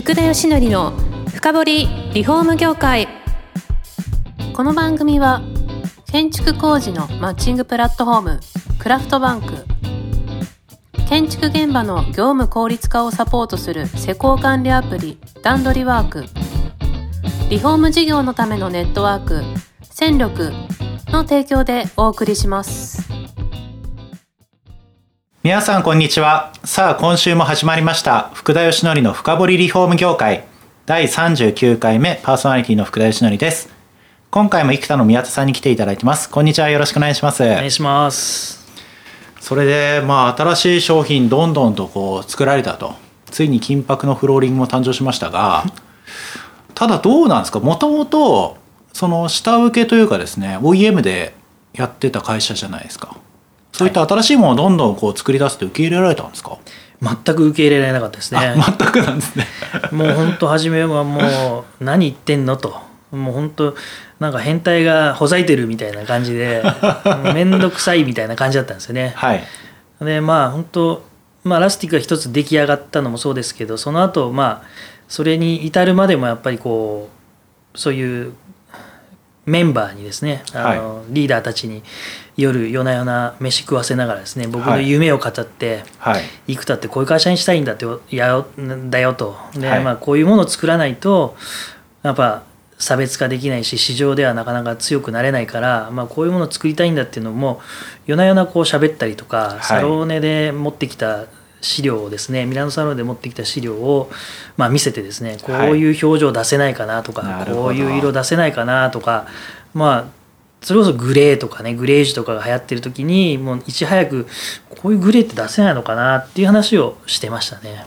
福田義則の深掘リフォーム業界。この番組は建築工事のマッチングプラットフォームクラフトバンク。建築現場の業務効率化をサポートする施工管理アプリ段取りワーク。リフォーム事業のためのネットワーク戦力の提供でお送りします。皆さんこんにちは。さあ今週も始まりました。福田義則の深掘りリフォーム業界。第39回目パーソナリティの福田義則です。今回も生田の宮田さんに来ていただいてます。こんにちは。よろしくお願いします。お願いします。それでまあ新しい商品どんどんとこう作られたと。ついに金箔のフローリングも誕生しましたがただどうなんですか？もともとその下請けというかですね OEM でやってた会社じゃないですかそういった新しいものをどんどんこう作り出して受け入れられたんですか？全く受け入れられなかったですね。全くなんですね。もう本当初めはもう何言ってんのと。もう本当なんか変態がほざいてるみたいな感じで 面倒くさいみたいな感じだったんですよね。はい、でまあ本当まあラスティックが一つ出来上がったのもそうですけどその後まあそれに至るまでもやっぱりこうそういうメンバーにですねあの、はい、リーダーたちに夜夜な夜な飯食わせながらですね僕の夢を語って「はい、幾田ってこういう会社にしたいんだってやだよ」と。で、はい、まあ、こういうものを作らないとやっぱ差別化できないし市場ではなかなか強くなれないから、まあ、こういうものを作りたいんだっていうのも夜な夜なこう喋ったりとか、サローネで持ってきた資料をですねミラノサロンで持ってきた資料を、まあ、見せてですねこういう表情出せないかなとか、はい、こういう色出せないかなとかまあそれこそグレーとかねグレージュとかが流行ってる時にもういち早くこういうグレーって出せないのかなっていう話をしてましたね。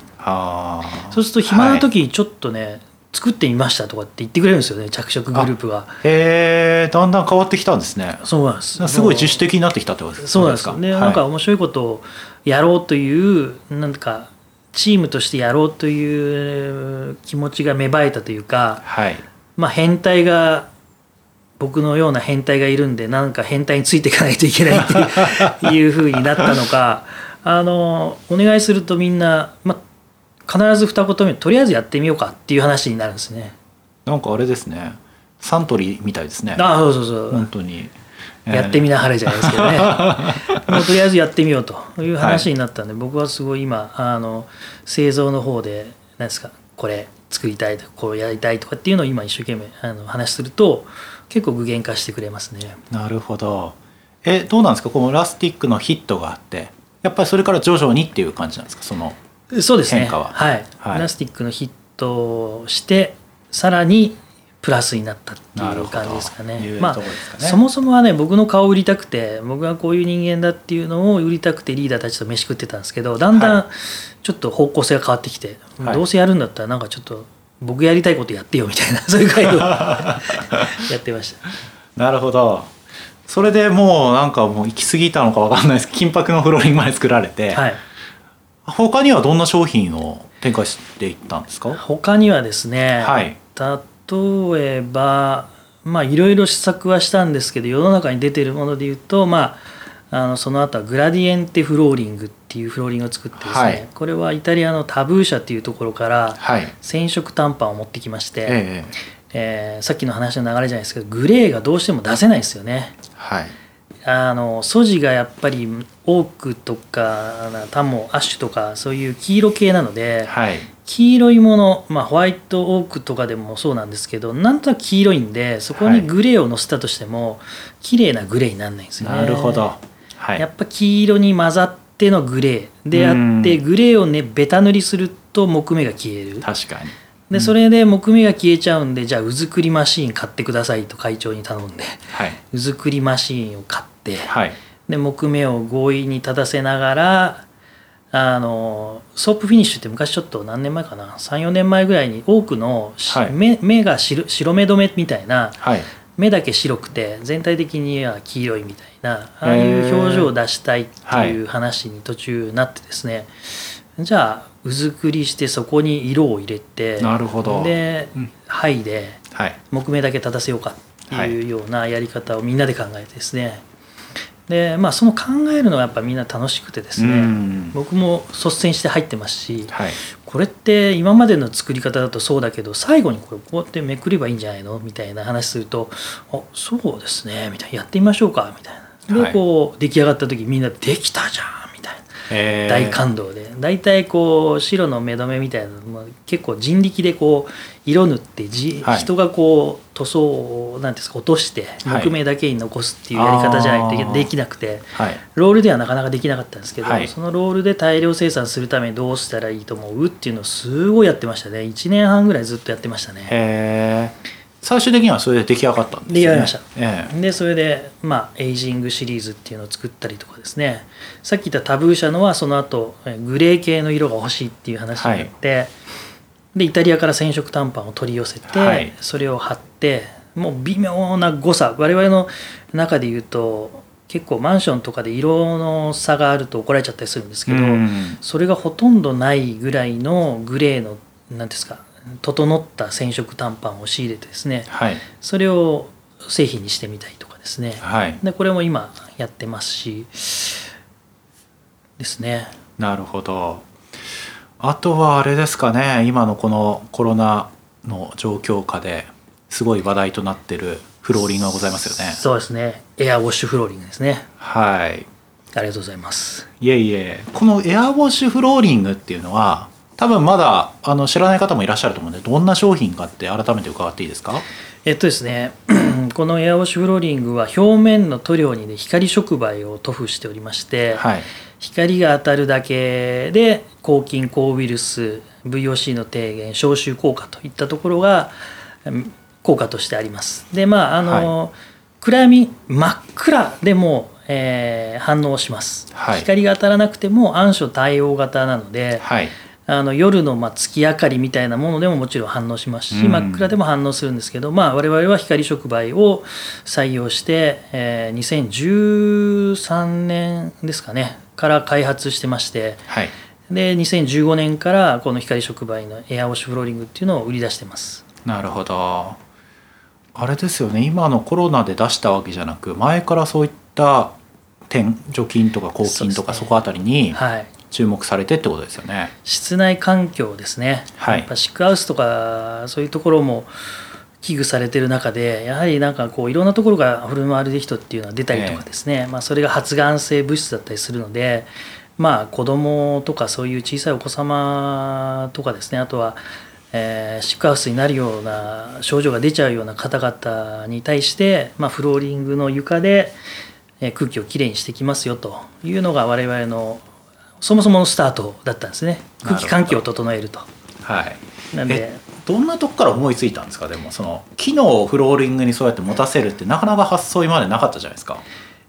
そうすると暇な時にちょっとね、はい、作ってみましたとかって言ってくれるんですよね着色グループが。へえだんだん変わってきたんですね。そうなんですすごい自主的になってきたってことですか？そうなんですか。で、はい、なんか面白いことをやろうというなんかチームとしてやろうという気持ちが芽生えたというか、はい、まあ変態が僕のような変態がいるんでなんか変態についていかないといけないっていう ふうになったのかあのお願いするとみんな、まあ、必ず二言目とりあえずやってみようかっていう話になるんですね。なんかあれですねサントリーみたいですね。あそうそうそう本当に。やってみなはれじゃないですけどね もうとりあえずやってみようという話になったんで、はい、僕はすごい今あの製造の方で何ですかこれ作りたいとかこうやりたいとかっていうのを今一生懸命あの話すると結構具現化してくれますね。なるほど。えどうなんですか？このラスティックのヒットがあって。やっぱりそれから徐々にっていう感じなんですか？そのそうですね。変化は、はい、はい、ラスティックのヒットしてさらにプラスになったっていう感じですかね。ねまあそもそもはね僕の顔を売りたくて僕がこういう人間だっていうのを売りたくてリーダーたちと飯食ってたんですけどだんだんちょっと方向性が変わってきて、はい、どうせやるんだったらなんかちょっと僕やりたいことやってよみたいな そういう会を やってました。なるほど。それでもうなんかもう行き過ぎたのか分かんないです。金箔のフローリングまで作られて、はい、他にはどんな商品を展開していったんですか？他にはですね、はい、例えばまあいろいろ試作はしたんですけど世の中に出てるもので言うとまああのその後はグラディエンテフローリングっていうフローリングを作ってですね、はい、これはイタリアのタブー社っていうところから染色短パンを持ってきまして、はい、ええ。ー、さっきの話の流れじゃないですけどグレーがどうしても出せないですよね。はい。あの素地がやっぱりオークとかタモアッシュとかそういう黄色系なので、はい、黄色いもの、まあ、ホワイトオークとかでもそうなんですけどなんとなく黄色いんでそこにグレーをのせたとしても、はい、綺麗なグレーにならないんですよね。なるほどはい、やっぱ黄色に混ざってのグレー。であってグレーをねベタ塗りすると木目が消える。確かに。でそれで木目が消えちゃうんでじゃあうずくりマシーン買ってくださいと会長に頼んで、はい、うずくりマシーンを買って、はい、で木目を強引に立たせながらあのソープフィニッシュって昔ちょっと何年前かな？34年前ぐらいに多くの、はい、目目が白目止めみたいな、はい、目だけ白くて全体的には黄色いみたいなああいう表情を出したいっていう話に途中なってですね、はい、じゃあうずくりしてそこに色を入れてなるほど。で剥いで木目だけ立たせようかっていうようなやり方をみんなで考えてですねでまあその考えるのがやっぱみんな楽しくてですね、うん。僕も率先して入ってますしはい。これって今までの作り方だとそうだけど最後にこれこうやってめくればいいんじゃないのみたいな話すると「あそうですね」みたいな「やってみましょうか」みたいな。ではい。こう出来上がった時みんな「できたじゃん」大感動で。大体こう白の目止めみたいなのも結構人力でこう色塗ってじ、はい。人がこう塗装をなんですか落としてはい。木目だけに残すっていうやり方じゃないとできなくてはいロールではなかなかできなかったんですけど、はい。そのロールで大量生産するためにどうしたらいいと思うっていうのをすごいやってましたね。1年半ぐらいずっとやってましたね。最終的にはそれで出来上がったんですよね。出来上がりました。ええ。でそれでまあエイジングシリーズっていうのを作ったりとかですね。さっき言ったタブー社のはその後えグレー系の色が欲しいっていう話になって、でイタリアから染色短パンを取り寄せて、はい。それを貼ってもう微妙な誤差。我々の中で言うと結構マンションとかで色の差があると怒られちゃったりするんですけど、うん。それがほとんどないぐらいのグレーの何ですか整った染色短パンを仕入れてですねはい。それを製品にしてみたりとかですね。はい。でこれも今やってますしですね。なるほど。あとはあれですかね今のこのコロナの状況下ですごい話題となってるフローリングがございますよね。そうですね。エアウォッシュフローリングですね。はい。ありがとうございます。いえいえ。このエアウォッシュフローリングっていうのは多分まだあの知らない方もいらっしゃると思うんでどんな商品かって改めて伺っていいですか？えっとですね このエアウォッシュフローリングは表面の塗料にね光触媒を塗布しておりまして、はい。光が当たるだけで抗菌抗ウイルス VOC の低減消臭効果といったところがうん効果としてあります。でまああの、暗闇真っ暗でも、えー反応します、はい。光が当たらなくても暗所対応型なので、はいあの夜のまあ月明かりみたいなものでももちろん反応しますし、うん。真っ暗でも反応するんですけど、まあ、我々は光触媒を採用して、えー2013年ですかねから開発してましてはい。で2015年からこの光触媒のエアウォッシュフローリングっていうのを売り出してます。なるほど。あれですよね今のコロナで出したわけじゃなく前からそういった点除菌とか抗菌とかそこあたりにはい注目されてってことですよね。室内環境ですね、はい。やっぱシックハウスとかそういうところも危惧されてる中でやはりなんかこういろんなところがフルマルデヒトっていうのが出たりとかですね、まあ、それが発がん性物質だったりするのでまあ子供とかそういう小さいお子様とかですね。あとは、えーシックハウスになるような症状が出ちゃうような方々に対して、まあ、フローリングの床でえー空気をきれいにしてきますよというのが我々のそもそものスタートだったんですね。空気環境を整えると。はい。なんで。えどんなとこから思いついたんですか？でもその機能をフローリングにそうやって持たせるってなかなか発想今までなかったじゃないですか。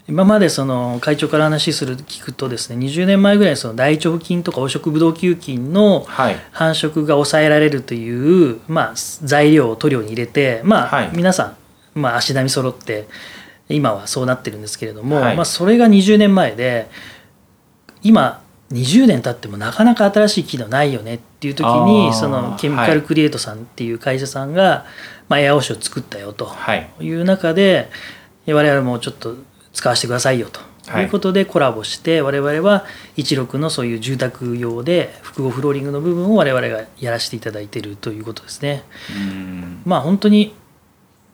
今までその会長から話する聞くとですね20年前ぐらいにその大腸菌とか黄色ブドウ球菌のはい。繁殖が抑えられるという、まあ、材料を塗料に入れて、まあはい。皆さん、まあ、足並み揃って今はそうなってるんですけれども、はい。まあ、それが20年前で今20年経ってもなかなか新しい機能ないよねっていう時あにーそのケミカルクリエイトさんっていう会社さんが、まあ、エアオシを作ったよとはい。いう中で我々もちょっと使わせてくださいよと。はいいうことでコラボして我々は16のそういう住宅用で複合フローリングの部分を我々がやらせていただいているということですね。うん。まあ本当に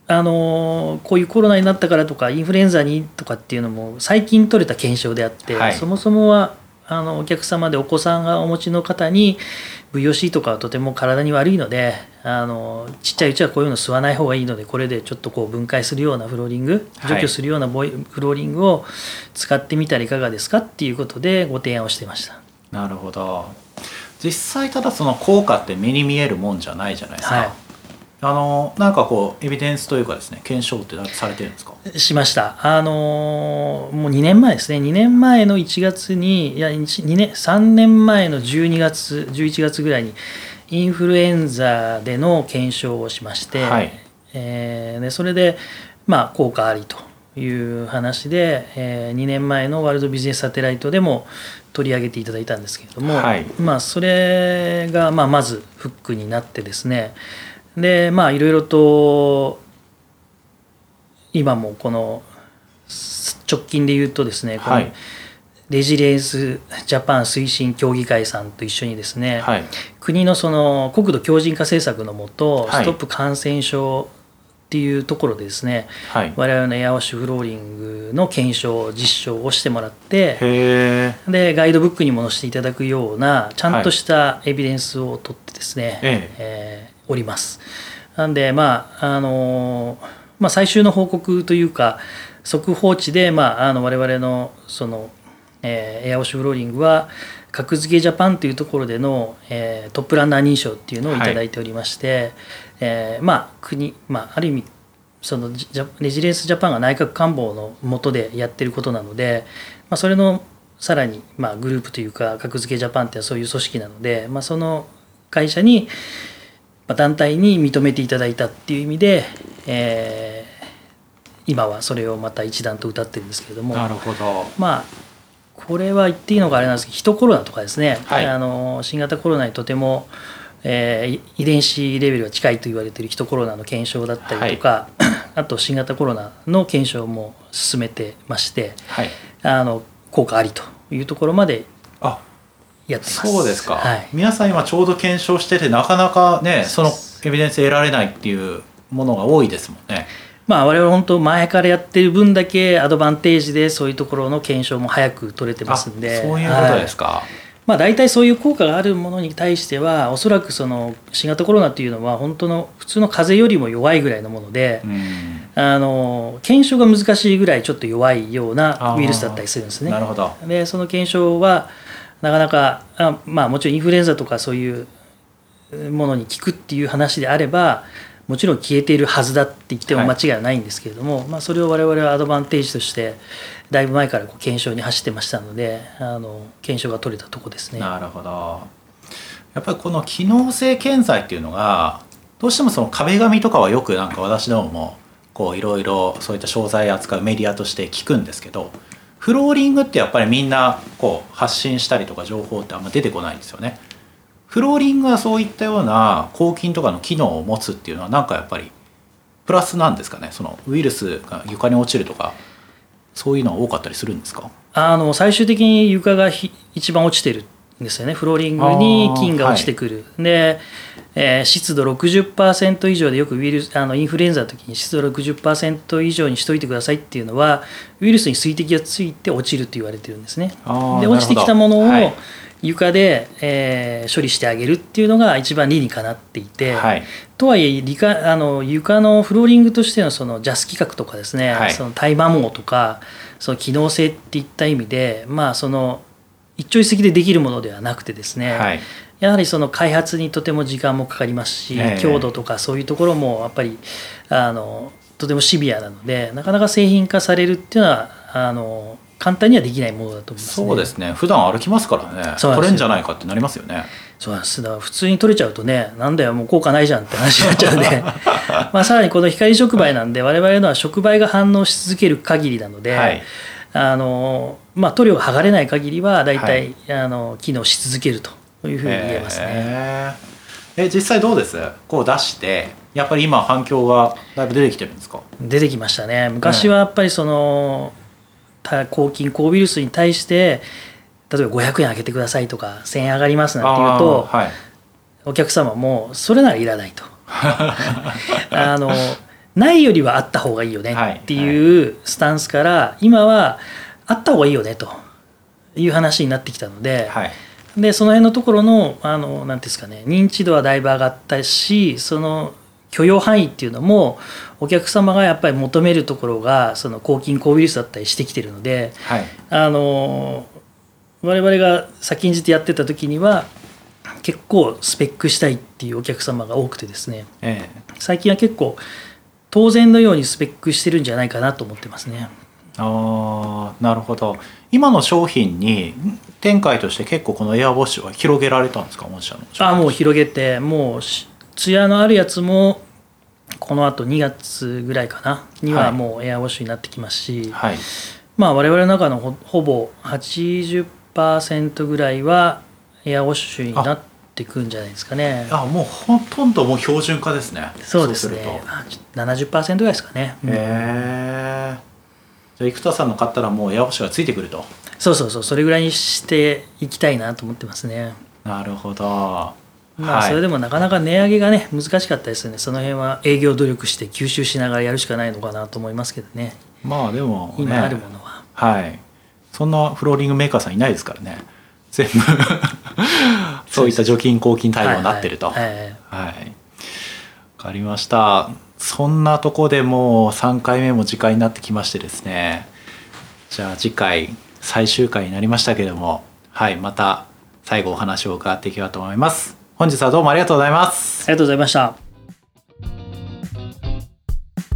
あのこういうコロナになったからとかインフルエンザにとかっていうのも最近取れた検証であって、はいそもそもはあのお客様でお子さんがお持ちの方に VOC とかはとても体に悪いのであのちっちゃいうちはこういうの吸わない方がいいのでこれでちょっとこう分解するようなフローリングはい除去するようなボイフローリングを使ってみたらいかがですかっていうことでご提案をしてました。なるほど。実際ただその効果って目に見えるもんじゃないじゃないですか。はいあのなんかこうエビデンスというかですね検証ってされてるんですか？しました。あのーもう2年前ですね。2年前の1月に、いや、2年、3年前の12月、11月ぐらいに、インフルエンザでの検証をしまして、はいえーでそれで、まあ、効果ありという話で、え2年前のワールドビジネスサテライトでも取り上げていただいたんですけれども、はいまあ、それが、まあ、まずフックになってですね、で、まあ、いろいろと、今もこの直近で言うとですね、このはい。レジリエンスジャパン推進協議会さんと一緒にですね、はい。国のその国土強靭化政策のもと、はい。ストップ感染症っていうところでですねはい。我々のエアウォッシュフローリングの検証実証をしてもらってでガイドブックにも載せていただくようなちゃんとしたエビデンスを取ってですね、え。えーおります。なんでまああのまあ、最終の報告というか速報値で、まあ、あの我々のその、えーエアウォッシュフローリングは格付けジャパンというところでの、えートップランナー認証っていうのをいただいておりまして、えーまあ国、まあ、ある意味そのレジリエンスジャパンが内閣官房の下でやってることなので、まあ、それのさらにまあグループというか格付けジャパンってそういう組織なので、まあ、その会社にまあ団体に認めていただいたっていう意味で、えー今はそれをまた一段と歌ってるんですけれども。なるほど。まあこれは言っていいのかあれなんですけどヒトコロナとかですね、はい。あの新型コロナにとても、えー遺伝子レベルが近いと言われているヒトコロナの検証だったりとか、あと新型コロナの検証も進めてましてはい。あの効果ありというところまであやってます。そうですか、はい。皆さん今ちょうど検証しててなかなかねそのエビデンス得られないっていうものが多いですもんね。まあ、我々本当前からやってる分だけアドバンテージでそういうところの検証も早く取れてますんで。あそういうことですか、はい。まあ、大体そういう効果があるものに対してはおそらくその新型コロナっていうのは本当の普通の風邪よりも弱いぐらいのもので、うん。あの検証が難しいぐらいちょっと弱いようなウイルスだったりするんですね。な。るほど。でその検証はなかなかあまあもちろんインフルエンザとかそういうものに効くっていう話であればもちろん消えているはずだって言っても間違いはないんですけれども、まあ、それを我々はアドバンテージとしてだいぶ前からこう検証に走ってましたのであの検証が取れたとこですね。なるほどやっぱりこの機能性検査っていうのがどうしてもその壁紙とかはよくなんか私どももこういろいろそういった商材扱うメディアとして聞くんですけどフローリングってやっぱりみんなこう発信したりとか情報ってあんま出てこないんですよね。フローリングはそういったような抗菌とかの機能を持つっていうのはなんかやっぱりプラスなんですかね？そのウイルスが床に落ちるとかそういうのは多かったりするんですか？あの最終的に床が一番落ちてるっですよね。フローリングに菌が落ちてくる、で、えー湿度60%以上でよくウイルスあのインフルエンザの時に湿度60%以上にしといてくださいっていうのはウイルスに水滴がついて落ちると言われてるんですね。で落ちてきたものをなるほど床で、えー処理してあげるっていうのが一番理にかなっていて、はい。とはいえ理科あの床のフローリングとしてのその JAS 規格とかですね、はい。その耐摩耗とかその機能性っていった意味でまあその一朝一夕でできるものではなくてですね、はい。やはりその開発にとても時間もかかりますし、ええ。強度とかそういうところもやっぱりあのとてもシビアなのでなかなか製品化されるっていうのはあの簡単にはできないものだと思います、ね、そうですね。普段歩きますからね。取れんじゃないかってなりますよね。そうなんです。だ普通に取れちゃうとねなんだよもう効果ないじゃんって話になっちゃうんで。まあさらにこの光触媒なんで我々のは触媒が反応し続ける限りなので、はい。あのまあ、塗料が剥がれない限りは大体、はいあの機能し続けるというふうに言えますね。へー。え実際どうです？こう出してやっぱり今反響がだいぶ出てきてるんですか？出てきましたね。昔はやっぱりそのた抗菌抗ウイルスに対して例えば500円上げてくださいとか1000円上がりますなんて言うとはい。お客様もそれならいらないと。あのないよりはあった方がいいよねっていうスタンスから今はあった方がいいよねと。いう話になってきたので、はい。でその辺のところのあのなんていうんですかね認知度はだいぶ上がったしその許容範囲っていうのもお客様がやっぱり求めるところがその抗菌抗ウイルスだったりしてきてるのではい。あの我々が先んじてやってた時には結構スペックしたいっていうお客様が多くてですねえ最近は結構当然のようにスペックしてるんじゃないかなと思ってますね。えああなるほど。今の商品に展開として結構このエアウォッシュは広げられたんですか？御社のあもう広げてもうし艶のあるやつもこのあと2月ぐらいかな？にははい。もうエアウォッシュになってきますし、はい。まあ我々の中のほほぼ80%ぐらいはエアウォッシュになってくんじゃないですかね。あもうほとんどもう標準化ですね。そうですね。そうすると。あ70%ぐらいですかね、うん。へえじゃあ生田さんの買ったらもうエアウォッシュがついてくると。そうそうそうそれぐらいにしていきたいなと思ってますね。なるほど。まあはい。それでもなかなか値上げがね難しかったですよね。その辺は営業努力して吸収しながらやるしかないのかなと思いますけどね。まあでも、ね、今あるものは、はい。そんなフローリングメーカーさんいないですからね。全部。そういった除菌抗菌対応になってると。はいはいはい。はい。わかりました。そんなとこでもう3回目も時間になってきましてですね。じゃあ次回最終回になりましたけども、はい、また最後お話を伺っていければと思います。本日はどうもありがとうございます。ありがとうございました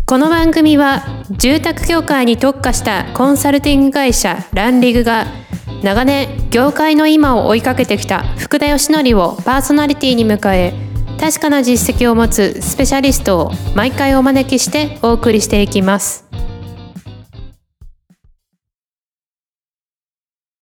この番組は住宅業界に特化したコンサルティング会社ランリグが長年業界の今を追いかけてきた福田義則をパーソナリティに迎え確かな実績を持つスペシャリストを毎回お招きしてお送りしていきます。